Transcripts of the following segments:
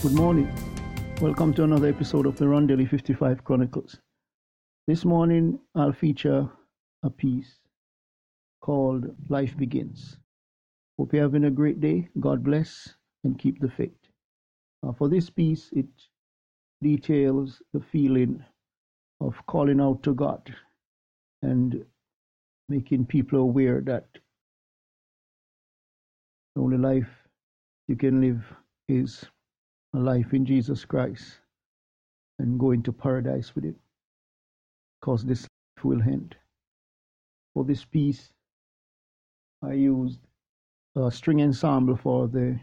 Good morning. Welcome to another episode of the Rondelli 55 Chronicles. This morning I'll feature a piece called Life Begins. Hope you're having a great day. God bless and keep the faith. Uh, for this piece, it details the feeling of calling out to God and making people aware that the only life you can live is life in Jesus Christ and go into paradise with it. because this life will end. For this piece, I used a string ensemble for the,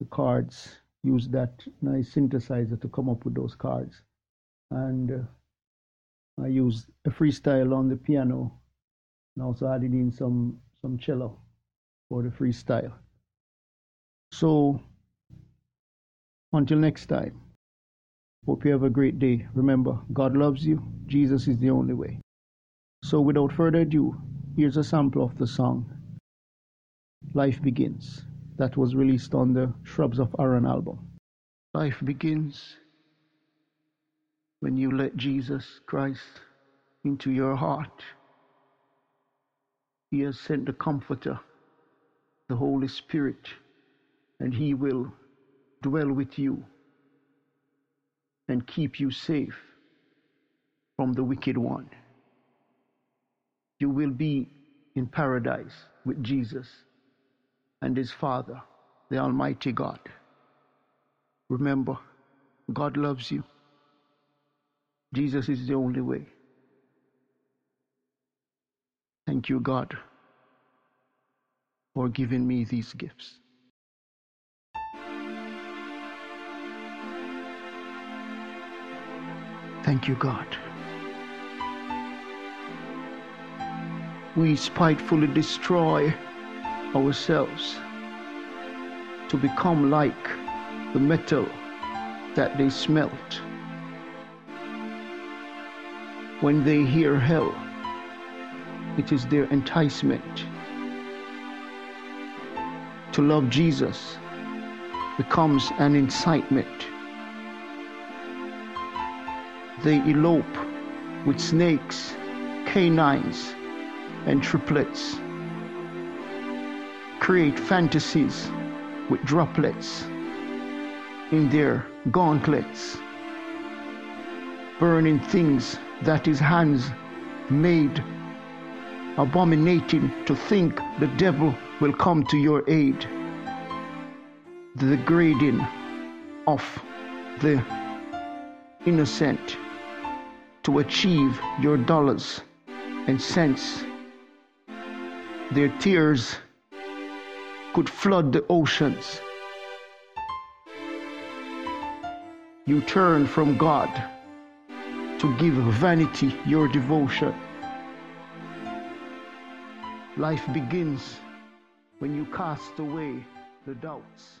the cards, used that nice synthesizer to come up with those cards. And uh, I used a freestyle on the piano and also added in some, some cello for the freestyle. So until next time, hope you have a great day. Remember, God loves you. Jesus is the only way. So without further ado, here's a sample of the song Life Begins that was released on the Shrubs of Arron album. Life begins when you let Jesus Christ into your heart. He has sent the Comforter, the Holy Spirit, and He will dwell with you and keep you safe from the wicked one. You will be in paradise with Jesus and his Father, the Almighty God. Remember, God loves you. Jesus is the only way. Thank you, God, for giving me these gifts. Thank you, God. We spitefully destroy ourselves to become like the metal that they smelt. When they hear hell, it is their enticement. To love Jesus becomes an incitement they elope with snakes, canines, and triplets. Create fantasies with droplets in their gauntlets. Burning things that his hands made. Abominating to think the devil will come to your aid. The degrading of the innocent to achieve your dollars and cents. Their tears could flood the oceans. You turn from God to give vanity your devotion. Life begins when you cast away the doubts.